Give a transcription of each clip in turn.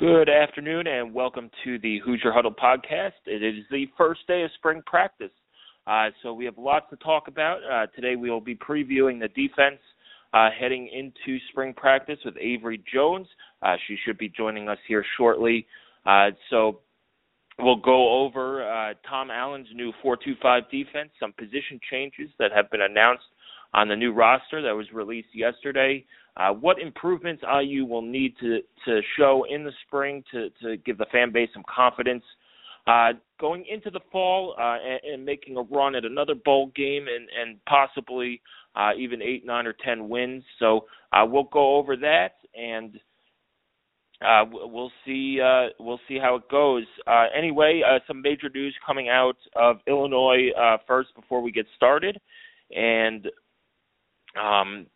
Good afternoon and welcome to the Hoosier Huddle podcast. It is the first day of spring practice. Uh, so we have lots to talk about. Uh, today we will be previewing the defense uh, heading into spring practice with Avery Jones. Uh, she should be joining us here shortly. Uh, so we'll go over uh, Tom Allen's new 4-2-5 defense, some position changes that have been announced on the new roster that was released yesterday. Uh, what improvements IU will need to to show in the spring to to give the fan base some confidence uh, going into the fall uh, and, and making a run at another bowl game and and possibly uh, even eight, nine, or ten wins. So uh, we'll go over that and. Uh, we'll see. We'll see how it goes. Anyway, some major news coming out of Illinois first before we get started, and um,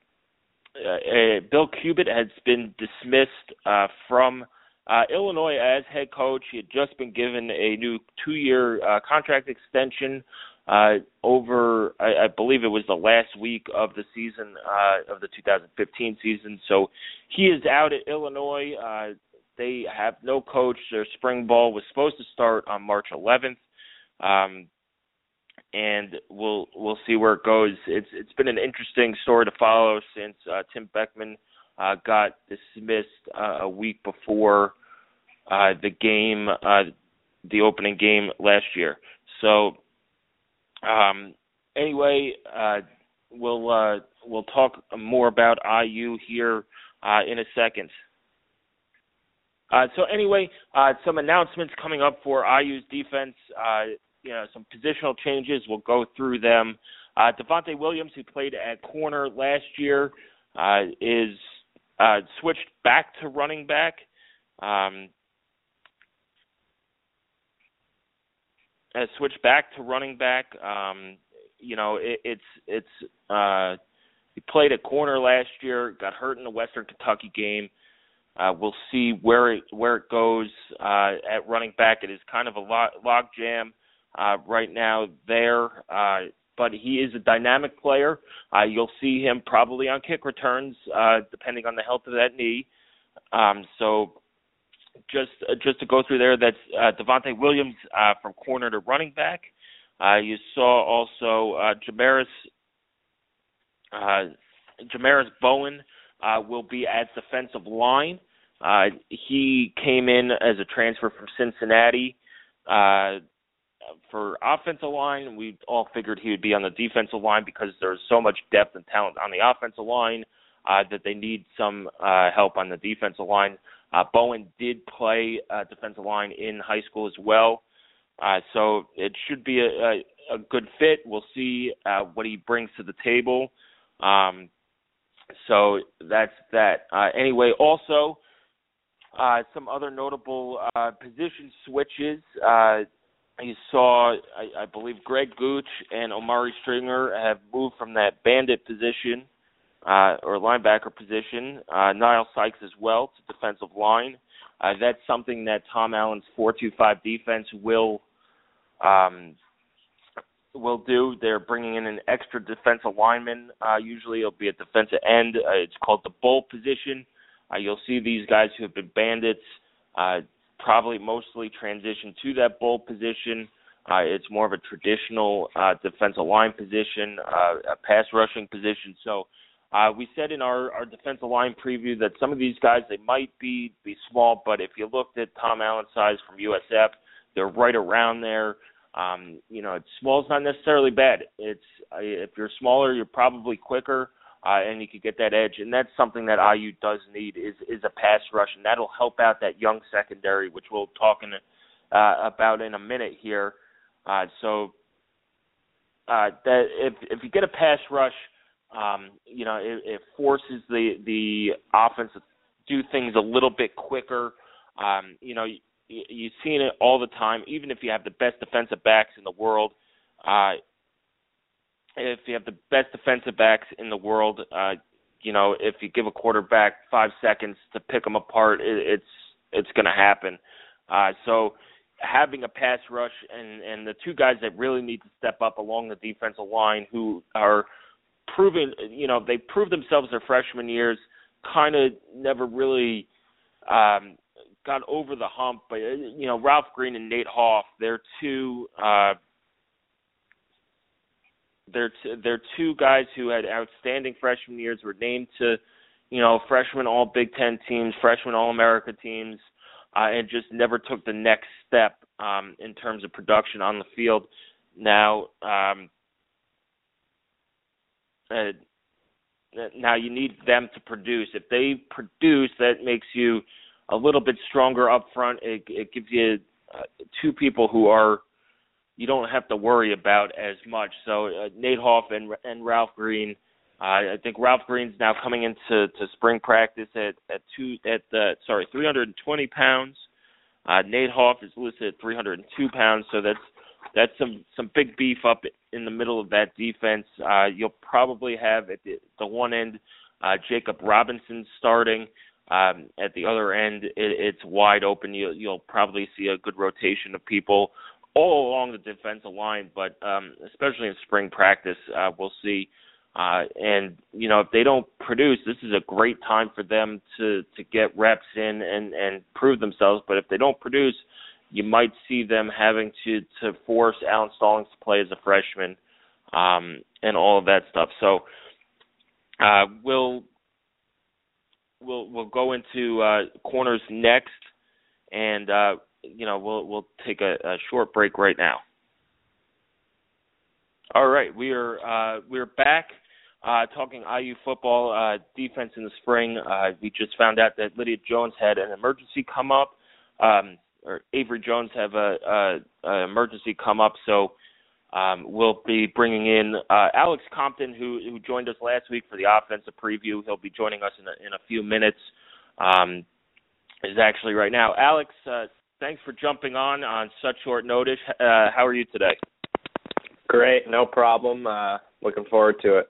uh, uh, Bill Cubit has been dismissed uh, from uh, Illinois as head coach. He had just been given a new two-year uh, contract extension uh, over, I, I believe it was the last week of the season of the 2015 season. So he is out at Illinois. They have no coach. Their spring ball was supposed to start on March 11th, um, and we'll we'll see where it goes. It's it's been an interesting story to follow since uh, Tim Beckman uh, got dismissed uh, a week before uh, the game, uh, the opening game last year. So um, anyway, uh, we'll uh, we'll talk more about IU here uh, in a second. Uh, so anyway, uh, some announcements coming up for IU's defense. Uh, you know, some positional changes. We'll go through them. Uh, Devontae Williams, who played at corner last year, uh, is uh, switched back to running back. Um, has switched back to running back. Um, you know, it, it's it's uh, he played at corner last year, got hurt in the Western Kentucky game. Uh, we'll see where it where it goes uh, at running back. It is kind of a log, log jam uh, right now there, uh, but he is a dynamic player. Uh, you'll see him probably on kick returns, uh, depending on the health of that knee. Um, so just uh, just to go through there, that's uh, Devontae Williams uh, from corner to running back. Uh, you saw also uh, Jamaris uh, Jamaris Bowen uh, will be at defensive line. Uh, he came in as a transfer from Cincinnati uh, for offensive line. We all figured he would be on the defensive line because there's so much depth and talent on the offensive line uh, that they need some uh, help on the defensive line. Uh, Bowen did play uh, defensive line in high school as well, uh, so it should be a, a, a good fit. We'll see uh, what he brings to the table. Um, so that's that. Uh, anyway, also uh, some other notable uh, position switches. Uh, you saw, I, I believe, Greg Gooch and Omari Stringer have moved from that bandit position uh, or linebacker position. Uh, Nile Sykes as well to defensive line. Uh, that's something that Tom Allen's four-two-five defense will um, will do. They're bringing in an extra defensive lineman. Uh, usually, it'll be a defensive end. Uh, it's called the bull position. Uh, you'll see these guys who have been bandits uh, probably mostly transition to that bull position. Uh, it's more of a traditional uh, defensive line position, uh, a pass rushing position. So uh, we said in our, our defensive line preview that some of these guys they might be be small, but if you looked at Tom Allen's size from USF, they're right around there. Um, you know, small is not necessarily bad. It's uh, if you're smaller, you're probably quicker, uh, and you could get that edge. And that's something that IU does need is is a pass rush, and that'll help out that young secondary, which we'll talk in, uh, about in a minute here. Uh, so uh, that if if you get a pass rush, um, you know, it, it forces the the offense to do things a little bit quicker. Um, you know, you, you've seen it all the time. Even if you have the best defensive backs in the world, uh, if you have the best defensive backs in the world, uh, you know, if you give a quarterback five seconds to pick them apart, it, it's it's going to happen. Uh, so having a pass rush and and the two guys that really need to step up along the defensive line who are proving, you know, they proved themselves their freshman years, kind of never really um got over the hump, but you know Ralph Green and Nate Hoff, they're two uh, they're t- they're two guys who had outstanding freshman years, were named to you know freshman All Big Ten teams, freshman All America teams, uh, and just never took the next step um, in terms of production on the field. Now, um, uh, now you need them to produce. If they produce, that makes you a little bit stronger up front. It, it gives you uh, two people who are you don't have to worry about as much. So uh, Nate Hoff and and Ralph Green. Uh, I think Ralph Green's now coming into to spring practice at at two at the sorry 320 pounds. Uh, Nate Hoff is listed at 302 pounds, so that's that's some some big beef up in the middle of that defense. Uh, you'll probably have at the, the one end uh, Jacob Robinson starting. Um, at the other end, it, it's wide open. You, you'll probably see a good rotation of people all along the defensive line, but um, especially in spring practice, uh, we'll see. Uh, and you know, if they don't produce, this is a great time for them to to get reps in and and prove themselves. But if they don't produce, you might see them having to to force Alan Stallings to play as a freshman, um, and all of that stuff. So uh, we'll we'll we'll go into uh, corners next, and uh, you know we'll we'll take a, a short break right now. All right, we are uh, we're back uh, talking IU football uh, defense in the spring. Uh, we just found out that Lydia Jones had an emergency come up, um, or Avery Jones have a, a, a emergency come up. So um, we'll be bringing in uh, Alex Compton, who, who joined us last week for the offensive preview. He'll be joining us in a, in a few minutes. Um, is actually right now. Alex, uh, thanks for jumping on on such short notice. Uh, how are you today? Great, no problem. Uh, looking forward to it.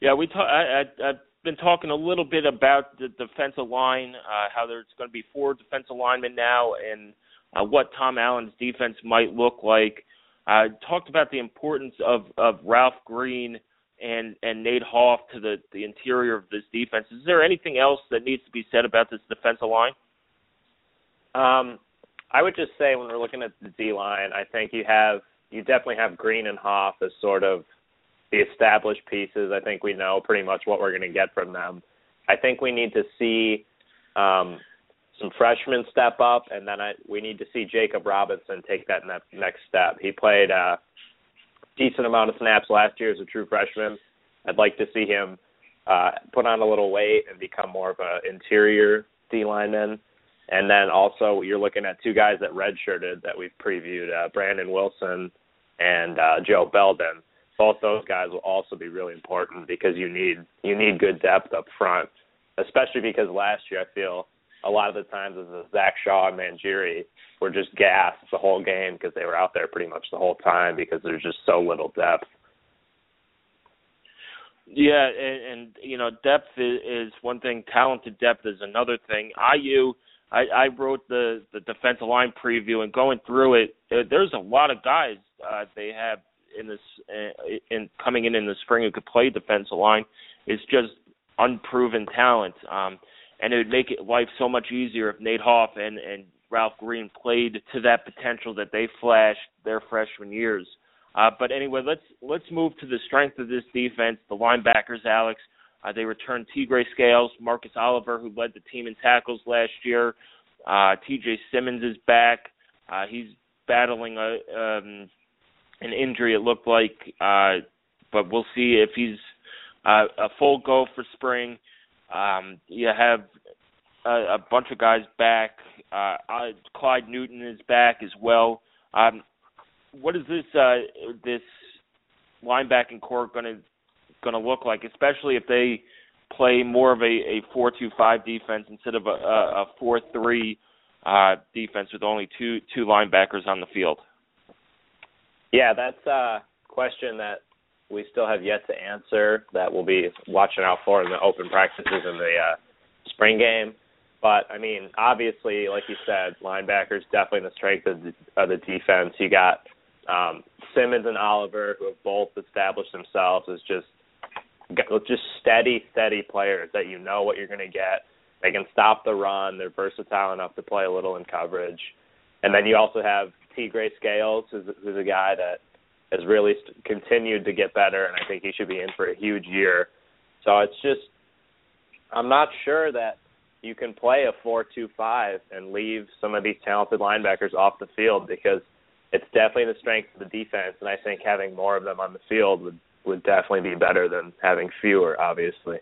Yeah, we talk, I, I, I've been talking a little bit about the defensive line, uh, how there's going to be four defensive linemen now, and uh, what Tom Allen's defense might look like. Uh, talked about the importance of of Ralph Green and and Nate Hoff to the the interior of this defense. Is there anything else that needs to be said about this defensive line? Um, I would just say when we're looking at the D line, I think you have you definitely have Green and Hoff as sort of the established pieces. I think we know pretty much what we're going to get from them. I think we need to see um, some freshmen step up, and then I, we need to see Jacob Robinson take that ne- next step. He played a decent amount of snaps last year as a true freshman. I'd like to see him uh, put on a little weight and become more of an interior D lineman. And then also, you're looking at two guys that redshirted that we've previewed: uh, Brandon Wilson and uh, Joe Belden. Both those guys will also be really important because you need you need good depth up front, especially because last year I feel a lot of the times as Zach Shaw and Mangieri were just gassed the whole game because they were out there pretty much the whole time because there's just so little depth. Yeah, and, and you know, depth is, is one thing. Talented depth is another thing. IU, I, I wrote the the defensive line preview, and going through it, there's a lot of guys uh, they have in this uh, in coming in in the spring who could play defensive line. It's just unproven talent. Um, and it would make it life so much easier if Nate Hoff and and Ralph Green played to that potential that they flashed their freshman years. Uh, but anyway, let's let's move to the strength of this defense. The linebackers, Alex. Uh, they returned Tegray Scales, Marcus Oliver, who led the team in tackles last year. Uh, T.J. Simmons is back. Uh, he's battling a um, an injury. It looked like, uh, but we'll see if he's uh, a full go for spring. Um, you have a, a bunch of guys back. Uh, uh, Clyde Newton is back as well. Um, what is this uh, this linebacking core going to going to look like, especially if they play more of a a defense instead of a a four three uh, defense with only two two linebackers on the field? Yeah, that's a question that we still have yet to answer. That we'll be watching out for in the open practices in the uh, spring game. But I mean, obviously, like you said, linebackers definitely the strength of the, of the defense. You got um, Simmons and Oliver, who have both established themselves as just just steady, steady players that you know what you're going to get. They can stop the run. They're versatile enough to play a little in coverage. And then you also have Tegray Scales, who's, who's a guy that has really continued to get better, and I think he should be in for a huge year. So it's just, I'm not sure that you can play a four-two-five and leave some of these talented linebackers off the field because it's definitely the strength of the defense, and I think having more of them on the field would would definitely be better than having fewer, obviously.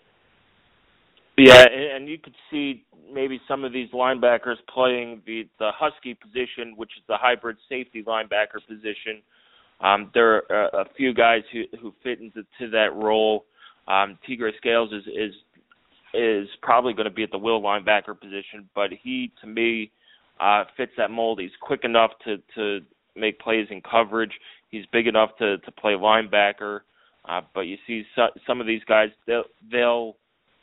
Yeah, and you could see maybe some of these linebackers playing the the husky position, which is the hybrid safety linebacker position. Um, there are a, a few guys who who fit into to that role. Um, Tegray Scales is is is probably going to be at the will linebacker position, but he to me uh, fits that mold. He's quick enough to to make plays in coverage. He's big enough to to play linebacker. Uh, but you see so, some of these guys they'll they'll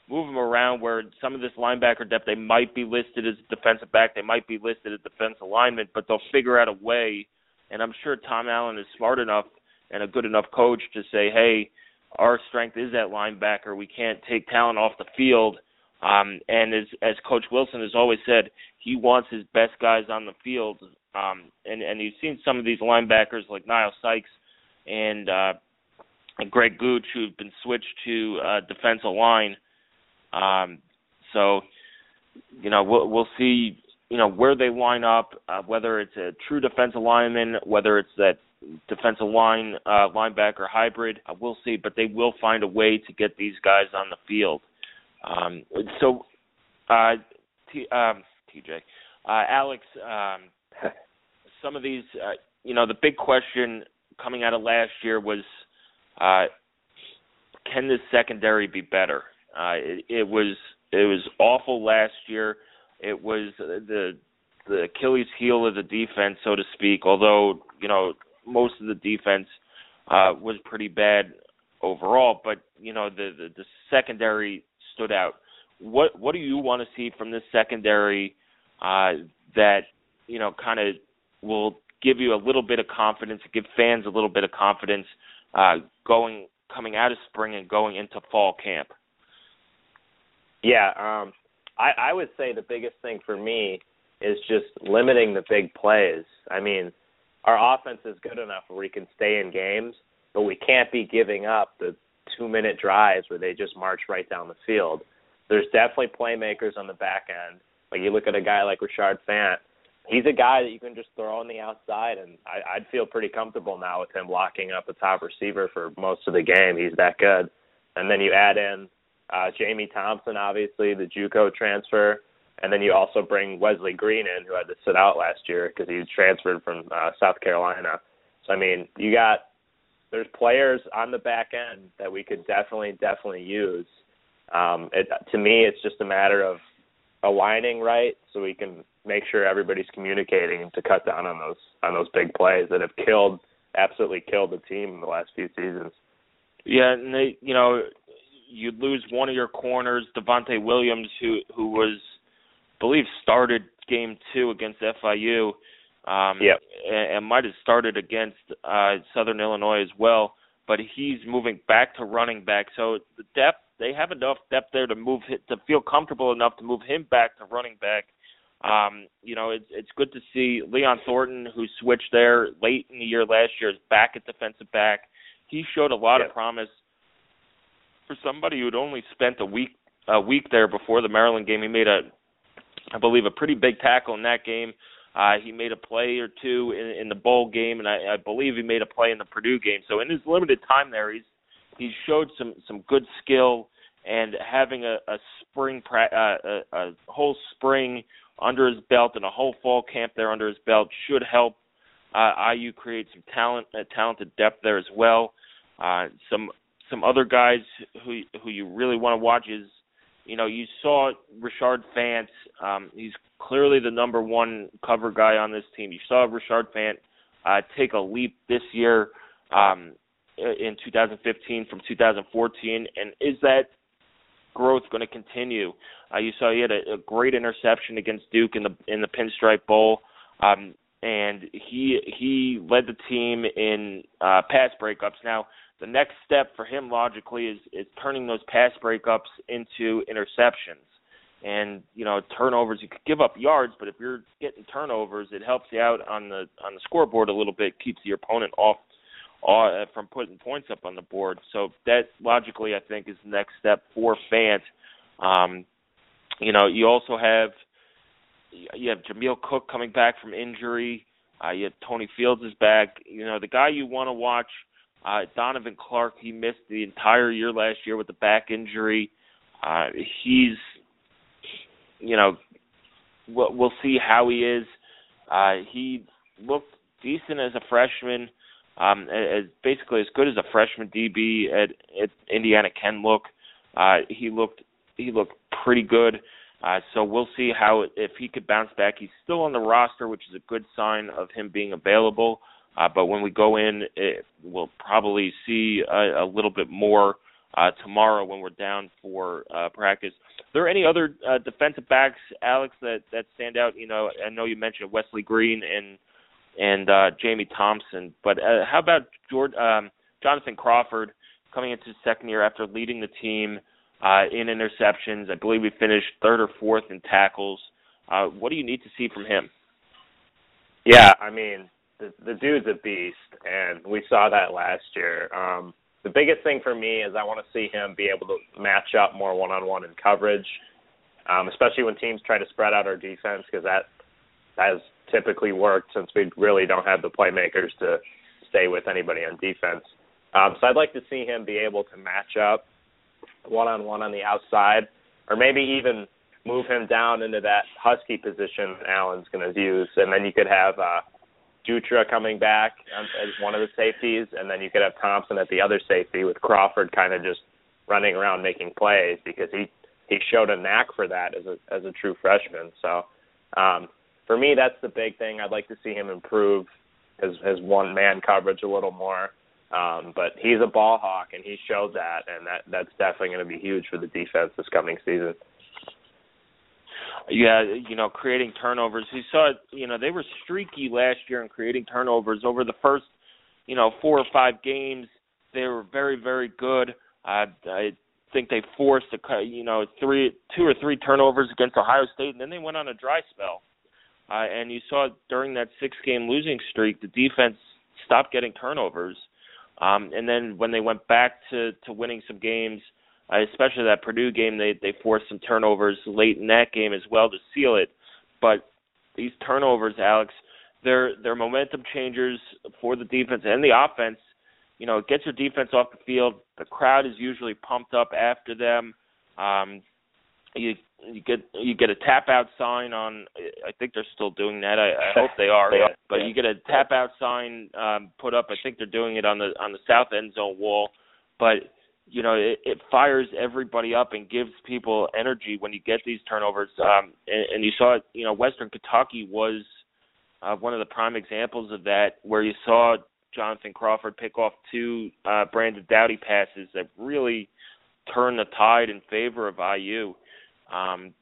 move them around where some of this linebacker depth they might be listed as defensive back, they might be listed as defensive lineman, but they'll figure out a way. And I'm sure Tom Allen is smart enough and a good enough coach to say, hey, our strength is that linebacker. We can't take talent off the field. Um, and as as Coach Wilson has always said, he wants his best guys on the field. Um, and and you've seen some of these linebackers like Nile Sykes and uh, Greg Gooch who've been switched to uh, defensive line. Um, so, you know, we'll we'll see. You know where they line up, uh, whether it's a true defensive lineman, whether it's that defensive line uh, linebacker hybrid. Uh, we'll see, but they will find a way to get these guys on the field. Um, so, uh, T, um, TJ, uh, Alex, um, some of these, uh, you know, the big question coming out of last year was, uh, can this secondary be better? Uh, it, it was it was awful last year. It was the the Achilles heel of the defense, so to speak. Although you know most of the defense uh, was pretty bad overall, but you know the, the the secondary stood out. What what do you want to see from this secondary uh, that you know kind of will give you a little bit of confidence, give fans a little bit of confidence uh, going coming out of spring and going into fall camp? Yeah, um, I, I would say the biggest thing for me is just limiting the big plays. I mean, our offense is good enough where we can stay in games, but we can't be giving up the two minute drives where they just march right down the field. There's definitely playmakers on the back end. Like you look at a guy like Rashard Fant, he's a guy that you can just throw on the outside, and I, I'd feel pretty comfortable now with him locking up a top receiver for most of the game. He's that good. And then you add in uh, Jamie Thompson, obviously the JUCO transfer, and then you also bring Wesley Green in, who had to sit out last year because he transferred from uh, South Carolina. So I mean, you got there's players on the back end that we could definitely definitely use. Um, it, to me, it's just a matter of aligning right so we can make sure everybody's communicating to cut down on those on those big plays that have killed absolutely killed the team in the last few seasons. Yeah, and they you know you'd lose one of your corners, Devontae Williams, who who was, I believe, started game two against FIU. Um, yep. and, and might have started against uh, Southern Illinois as well. But he's moving back to running back, so the depth they have enough depth there to move to feel comfortable enough to move him back to running back. Um, you know, it's it's good to see Leon Thornton, who switched there late in the year last year, is back at defensive back. He showed a lot yep. of promise for somebody who'd only spent a week a week there before the Maryland game. He made a, I believe, a pretty big tackle in that game. Uh, he made a play or two in, in the bowl game, and I, I believe he made a play in the Purdue game. So in his limited time there, he's he showed some some good skill and having a, a spring pra- uh, a, a whole spring under his belt and a whole fall camp there under his belt should help uh, IU create some talent uh, talented depth there as well. Uh, some some other guys who who you really want to watch is you know you saw Rashard Fant. Um, he's clearly the number one cover guy on this team. You saw Rashard Fant uh, take a leap this year um, in 2015 from 2014, and is that growth going to continue? Uh, you saw he had a, a great interception against Duke in the in the Pinstripe Bowl, um, and he he led the team in uh, pass breakups. Now the next step for him logically is is turning those pass breakups into interceptions. And you know turnovers, you could give up yards, but if you're getting turnovers, it helps you out on the on the scoreboard a little bit, keeps your opponent off uh, from putting points up on the board. So that logically, I think, is the next step for Fant. Um, you know, you also have you have Jameel Cook coming back from injury. Uh, you have Tony Fields is back. You know, the guy you want to watch, uh, Donovan Clark. He missed the entire year last year with the back injury. Uh, he's, you know, we'll, we'll see how he is. Uh, he looked decent as a freshman um, as basically as good as a freshman DB at, at Indiana can look. Uh, he looked he looked pretty good. Uh, so we'll see how if he could bounce back. He's still on the roster, which is a good sign of him being available. Uh, but when we go in, it, we'll probably see a, a little bit more uh, tomorrow when we're down for uh, practice. Are there any other uh, defensive backs, Alex, that that stand out? You know, I know you mentioned Wesley Green and and uh, Jamie Thompson. But uh, how about George, um, Jonathan Crawford coming into his second year after leading the team uh, in interceptions? I believe we finished third or fourth in tackles. Uh, what do you need to see from him? Yeah, I mean the the dude's a beast, and we saw that last year. Um, the biggest thing for me is I want to see him be able to match up more one on one in coverage, um, especially when teams try to spread out our defense because that has typically worked since we really don't have the playmakers to stay with anybody on defense. Um, so I'd like to see him be able to match up one on one on the outside, or maybe even move him down into that husky position Allen's going to use, and then you could have uh, Dutra coming back as one of the safeties, and then you could have Thompson at the other safety with Crawford kind of just running around making plays because he he showed a knack for that as a as a true freshman. So um, for me, that's the big thing. I'd like to see him improve his his one man coverage a little more. Um, but he's a ball hawk, and he showed that, and that that's definitely going to be huge for the defense this coming season. Yeah, you know, creating turnovers. You saw, you know, they were streaky last year in creating turnovers. Over the first, you know, four or five games, they were very, very good. Uh, I think they forced a, you know, three, two or three turnovers against Ohio State, and then they went on a dry spell. Uh, and you saw during that six game losing streak, the defense stopped getting turnovers. Um, and then when they went back to, to winning some games, uh, especially that Purdue game, they, they forced some turnovers late in that game as well to seal it. But these turnovers, Alex, they're, they're momentum changers for the defense and the offense. You know, it gets your defense off the field. The crowd is usually pumped up after them. Um, you you get you get a tap out sign on I think they're still doing that. I, I hope they are. they are. But you get a tap out sign um put up. I think they're doing it on the on the south end zone wall. But you know, it, it fires everybody up and gives people energy when you get these turnovers. Um and, and you saw it, you know, Western Kentucky was uh one of the prime examples of that where you saw Jonathan Crawford pick off two uh Brandon Doughty passes that really turned the tide in favor of IU um,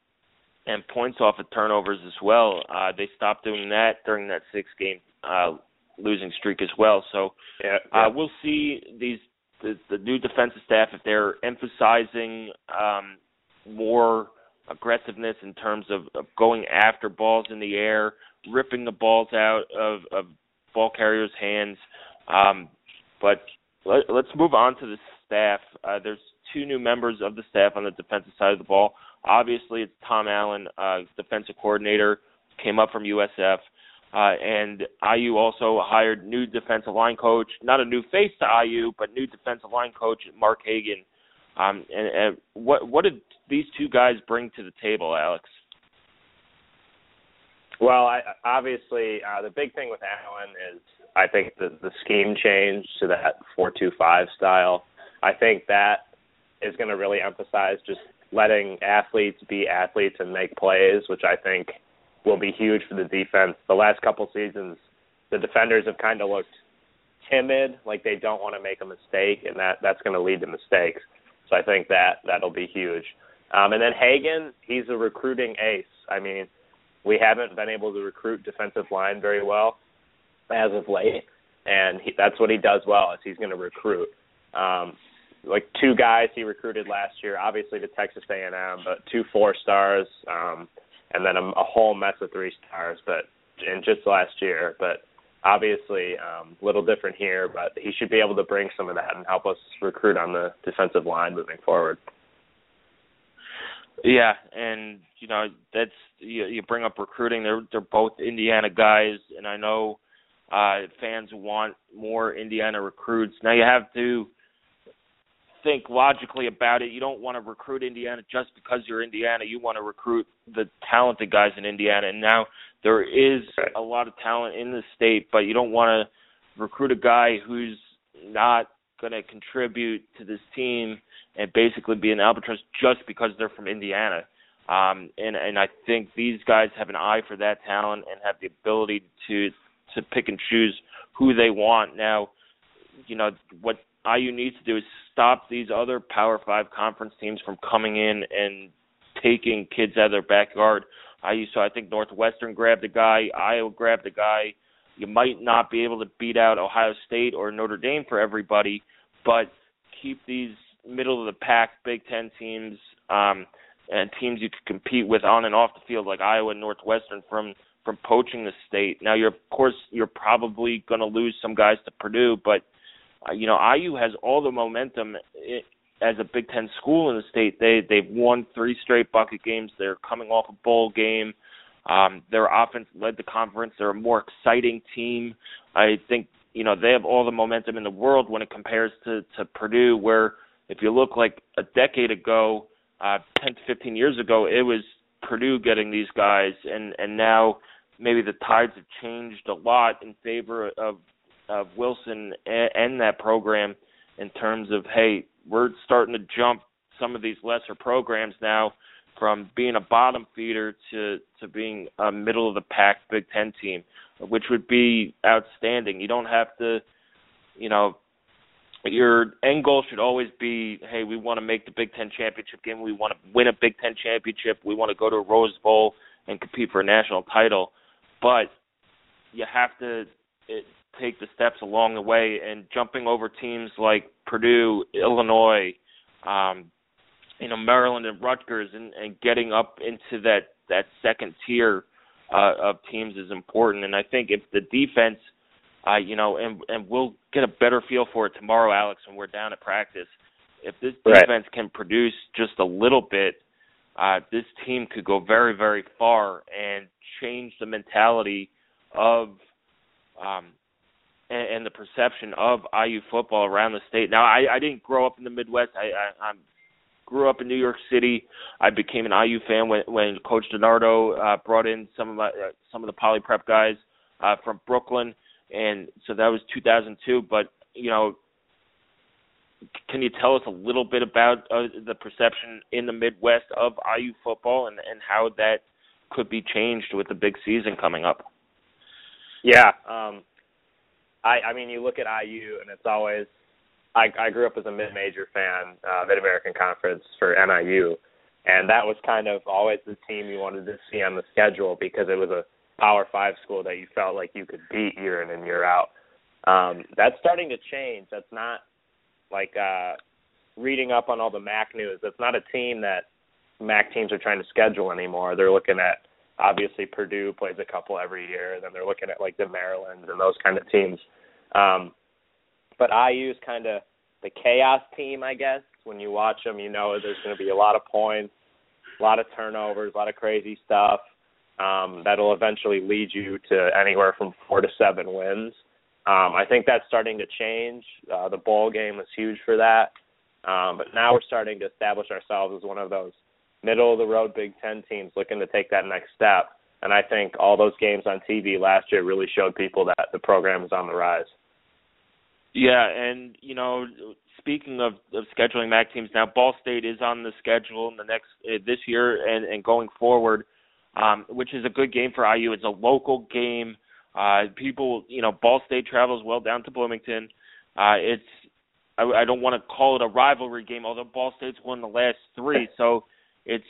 and points off of turnovers as well. Uh, they stopped doing that during that six game uh, losing streak as well. So yeah, yeah. Uh, we'll see these the, the new defensive staff if they're emphasizing um, more aggressiveness in terms of, of going after balls in the air, ripping the balls out of, of ball carriers' hands. Um, but let, let's move on to the staff. Uh, there's two new members of the staff on the defensive side of the ball. Obviously, it's Tom Allen, uh, defensive coordinator, came up from USF. Uh, and IU also hired new defensive line coach, not a new face to IU, but new defensive line coach Mark Hagen. Um, and, and what what did these two guys bring to the table, Alex? Well, I, obviously, uh, the big thing with Allen is I think the the scheme change to that four two five style. I think that is going to really emphasize just letting athletes be athletes and make plays, which I think will be huge for the defense. The last couple seasons, the defenders have kind of looked timid, like they don't want to make a mistake, and that that's going to lead to mistakes. So I think that that'll be huge. Um, and then Hagen, he's a recruiting ace. I mean, we haven't been able to recruit defensive line very well as of late, and he, that's what he does well is he's going to recruit. Um, like two guys he recruited last year, obviously to Texas A&M, but two four stars, um, and then a, a whole mess of three stars, but in just last year. But obviously, um, little different here, but he should be able to bring some of that and help us recruit on the defensive line moving forward. Yeah, and you know that's you, you bring up recruiting. They're they're both Indiana guys, and I know uh fans want more Indiana recruits. Now you have to think logically about it. You don't want to recruit Indiana just because you're Indiana. You want to recruit the talented guys in Indiana. And now there is a lot of talent in the state, but you don't want to recruit a guy who's not going to contribute to this team and basically be an albatross just because they're from Indiana. Um, and and I think these guys have an eye for that talent and have the ability to to pick and choose who they want. Now, you know what IU needs to do is stop these other Power Five conference teams from coming in and taking kids out of their backyard. IU, so I think Northwestern grabbed a guy, Iowa grabbed a guy. You might not be able to beat out Ohio State or Notre Dame for everybody, but keep these middle of the pack Big Ten teams um, and teams you could compete with on and off the field, like Iowa and Northwestern, from from poaching the state. Now, you're of course you're probably going to lose some guys to Purdue, but uh, you know, IU has all the momentum as a Big Ten school in the state. They they've won three straight bucket games. They're coming off a bowl game. Um, their offense led the conference. They're a more exciting team. I think you know they have all the momentum in the world when it compares to to Purdue, where if you look like a decade ago, uh, 10 to 15 years ago, it was Purdue getting these guys, and and now maybe the tides have changed a lot in favor of of Wilson and, and that program in terms of hey, we're starting to jump some of these lesser programs now from being a bottom feeder to to being a middle of the pack Big Ten team, which would be outstanding. You don't have to, you know, your end goal should always be, hey, we want to make the Big Ten championship game. We want to win a Big Ten championship. We want to go to a Rose Bowl and compete for a national title. But you have to it, take the steps along the way and jumping over teams like Purdue, Illinois, um, you know Maryland and Rutgers, and, and getting up into that that second tier uh, of teams is important. And I think if the defense, uh, you know, and and we'll get a better feel for it tomorrow, Alex, when we're down at practice. If this defense right. can produce just a little bit, uh, this team could go very, very far and change the mentality of um, and, and the perception of IU football around the state. Now, I, I didn't grow up in the Midwest. I, I I'm grew up in New York City. I became an IU fan when when Coach DiNardo uh, brought in some of my uh, some of the poly prep guys uh, from Brooklyn, and so that was 2002. But you know, can you tell us a little bit about uh, the perception in the Midwest of IU football and and how that could be changed with the big season coming up? Yeah, um, I I mean you look at IU and it's always I I grew up as a mid major fan, uh Mid American Conference for NIU and that was kind of always the team you wanted to see on the schedule because it was a power five school that you felt like you could beat year in and year out. Um that's starting to change. That's not like uh reading up on all the MAC news, that's not a team that MAC teams are trying to schedule anymore. They're looking at obviously Purdue plays a couple every year. And then they're looking at like the Maryland and those kind of teams. Um, but IU is kind of the chaos team, I guess. When you watch them, you know there's going to be a lot of points, a lot of turnovers, a lot of crazy stuff. um, that'll eventually lead you to anywhere from four to seven wins. Um, I think that's starting to change. Uh, the bowl game was huge for that, um, but now we're starting to establish ourselves as one of those middle of the road Big Ten teams looking to take that next step. And I think all those games on TV last year really showed people that the program is on the rise. Yeah, and you know, speaking of, of scheduling MAC teams, now Ball State is on the schedule in the next uh, this year and, and going forward, um, which is a good game for IU. It's a local game. Uh, people, you know, Ball State travels well down to Bloomington. Uh, it's I, I don't want to call it a rivalry game, although Ball State's won the last three, so it's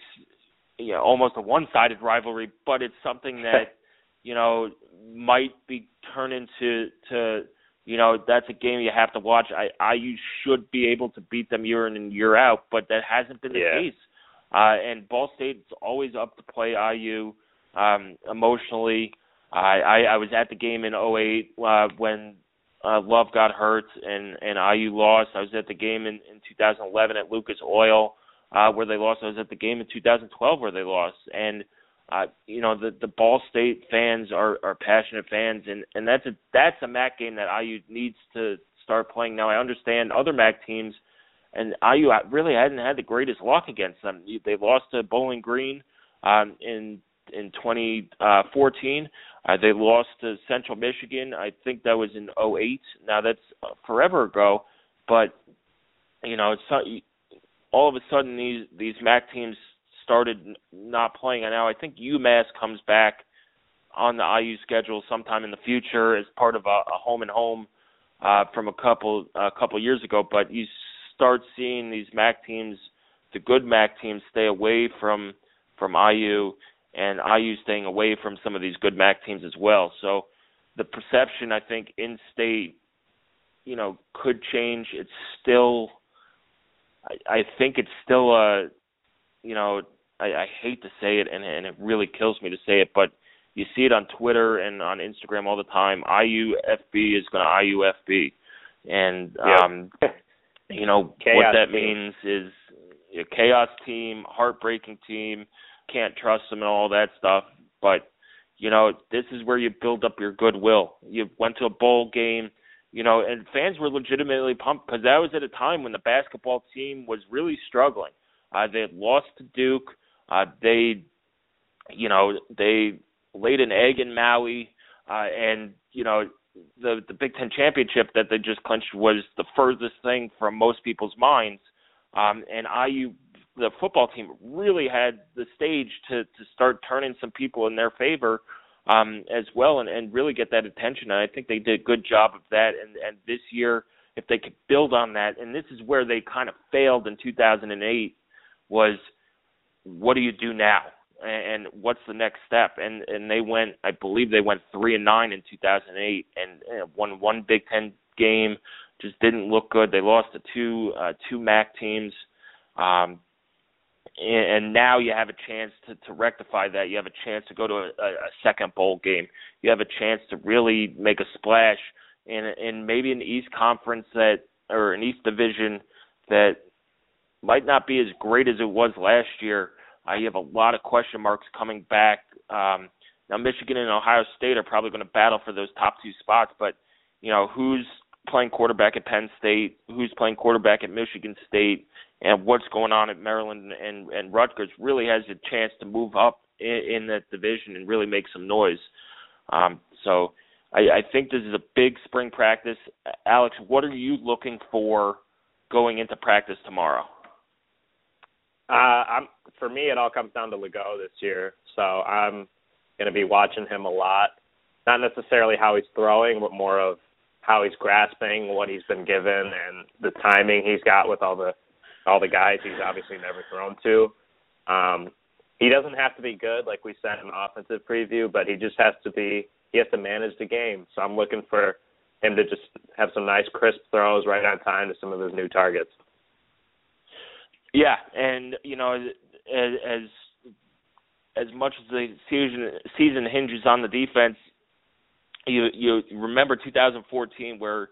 you know, almost a one-sided rivalry. But it's something that you know might be turned into to you know that's a game you have to watch. I IU should be able to beat them year in and year out, but that hasn't been the yeah. case. Uh, and Ball State's always up to play IU um, emotionally. I, I I was at the game in 08 uh, when uh, Love got hurt and and IU lost. I was at the game in, in 2011 at Lucas Oil uh, where they lost. I was at the game in 2012 where they lost, and uh, you know the the Ball State fans are are passionate fans, and and that's a that's a MAC game that IU needs to start playing now. I understand other MAC teams, and IU really hadn't had the greatest luck against them. They lost to Bowling Green um, in in 2014. Uh, they lost to Central Michigan. I think that was in 08. Now that's forever ago, but you know it's all of a sudden these these MAC teams started not playing. And now I think UMass comes back on the IU schedule sometime in the future as part of a, a home and home uh, from a couple a couple years ago. But you start seeing these MAC teams, the good MAC teams, stay away from from IU, and IU staying away from some of these good MAC teams as well. So the perception, I think, in state, you know, could change. It's still, I, I think it's still a, you know, I, I hate to say it, and and it really kills me to say it, but you see it on Twitter and on Instagram all the time. IUFB is going to IUFB, and um, you know chaos what that team. means is a chaos team, heartbreaking team, can't trust them and all that stuff. But you know this is where you build up your goodwill. You went to a bowl game. You know, and fans were legitimately pumped because that was at a time when the basketball team was really struggling. Uh, they had lost to Duke. Uh, they, you know, they laid an egg in Maui, uh, and you know, the the Big Ten championship that they just clinched was the furthest thing from most people's minds. Um, and IU, the football team, really had the stage to to start turning some people in their favor um, as well, and, and really get that attention. And I think they did a good job of that. And and this year, if they could build on that, and this is where they kind of failed in 2008, was what do you do now? And, and what's the next step? And and they went, I believe they went three and nine in 2008, and, and won one Big Ten game. Just didn't look good. They lost to two uh, two MAC teams, um, and, now you have a chance to, to rectify that. You have a chance to go to a, a second bowl game. You have a chance to really make a splash in in maybe an East Conference that or an East Division that might not be as great as it was last year. Uh, you have a lot of question marks coming back. Um, now, Michigan and Ohio State are probably going to battle for those top two spots, but you know who's playing quarterback at Penn State, who's playing quarterback at Michigan State, and what's going on at Maryland and and Rutgers really has a chance to move up in, in that division and really make some noise. Um, so I, I think this is a big spring practice. Alex, what are you looking for going into practice tomorrow? Uh, I'm for me, it all comes down to Lagow this year. So I'm going to be watching him a lot. Not necessarily how he's throwing, but more of how he's grasping what he's been given and the timing he's got with all the all the guys he's obviously never thrown to. Um, he doesn't have to be good, like we said in offensive preview, but he just has to be. He has to manage the game. So I'm looking for him to just have some nice crisp throws right on time to some of his new targets. Yeah, and you know, as as, as much as the season season hinges on the defense, you you remember 2014 where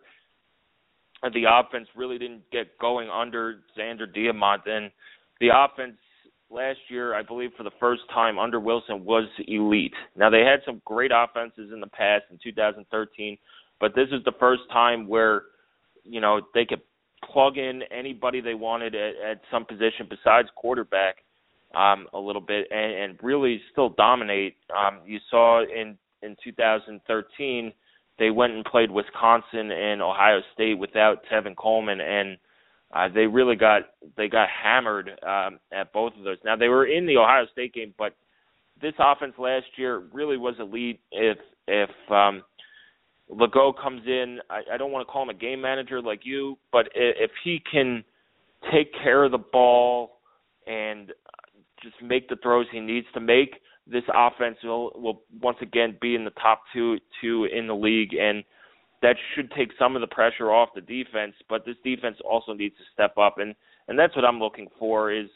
the offense really didn't get going under Zander Diamont, and the offense last year, I believe for the first time under Wilson was elite. Now they had some great offenses in the past in 2013, but this is the first time where you know they could plug in anybody they wanted at, at some position besides quarterback um, a little bit and, and really still dominate. Um, you saw in in 2013 they went and played Wisconsin and Ohio State without Tevin Coleman and uh, they really got they got hammered um, at both of those. Now they were in the Ohio State game, but this offense last year really was elite. If if um, Lagow comes in, I, I don't want to call him a game manager like you, but if he can take care of the ball and just make the throws he needs to make, this offense will will once again be in the top two two in the league and that should take some of the pressure off the defense. But this defense also needs to step up, and and that's what I'm looking for. Is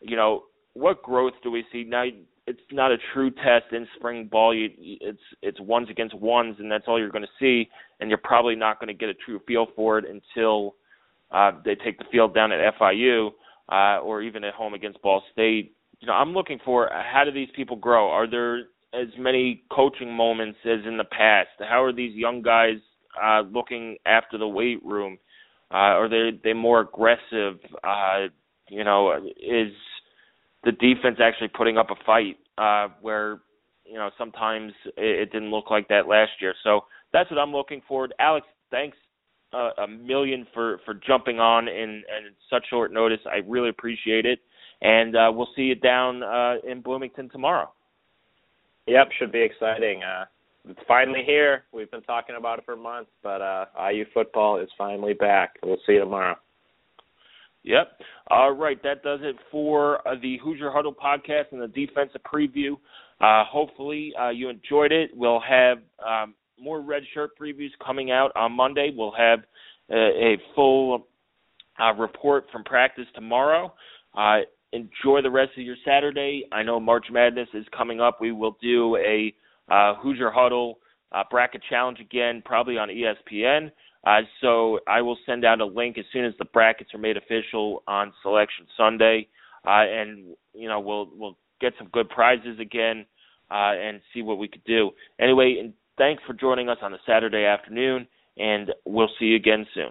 you know what growth do we see now? It's not a true test in spring ball. You, it's it's ones against ones, and that's all you're going to see. And you're probably not going to get a true feel for it until uh, they take the field down at FIU uh, or even at home against Ball State. You know, I'm looking for how do these people grow? Are there as many coaching moments as in the past? How are these young guys uh, looking after the weight room? Uh, are they they more aggressive? Uh, you know, is the defense actually putting up a fight uh, where you know sometimes it, it didn't look like that last year? So that's what I'm looking for. Alex, thanks uh, a million for for jumping on in, in such short notice. I really appreciate it, and uh, we'll see you down uh, in Bloomington tomorrow. Yep, should be exciting. Uh, it's finally here. We've been talking about it for months, but uh, IU football is finally back. We'll see you tomorrow. Yep. All right, that does it for uh, the Hoosier Huddle podcast and the defensive preview. Uh, hopefully, uh, you enjoyed it. We'll have um, more red shirt previews coming out on Monday. We'll have uh, a full uh, report from practice tomorrow. Enjoy the rest of your Saturday. I know March Madness is coming up. We will do a uh, Hoosier Huddle uh, bracket challenge again, probably on ESPN. Uh, so I will send out a link as soon as the brackets are made official on Selection Sunday, uh, and you know we'll we'll get some good prizes again uh, and see what we could do. Anyway, and thanks for joining us on a Saturday afternoon, and we'll see you again soon.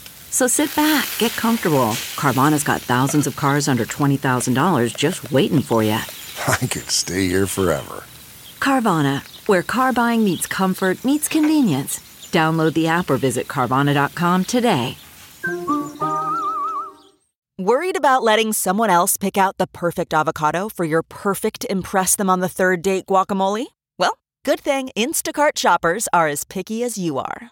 So sit back, get comfortable. Carvana's got thousands of cars under $20,000 just waiting for you. I could stay here forever. Carvana, where car buying meets comfort, meets convenience. Download the app or visit Carvana.com today. Worried about letting someone else pick out the perfect avocado for your perfect Impress Them on the Third Date guacamole? Well, good thing Instacart shoppers are as picky as you are.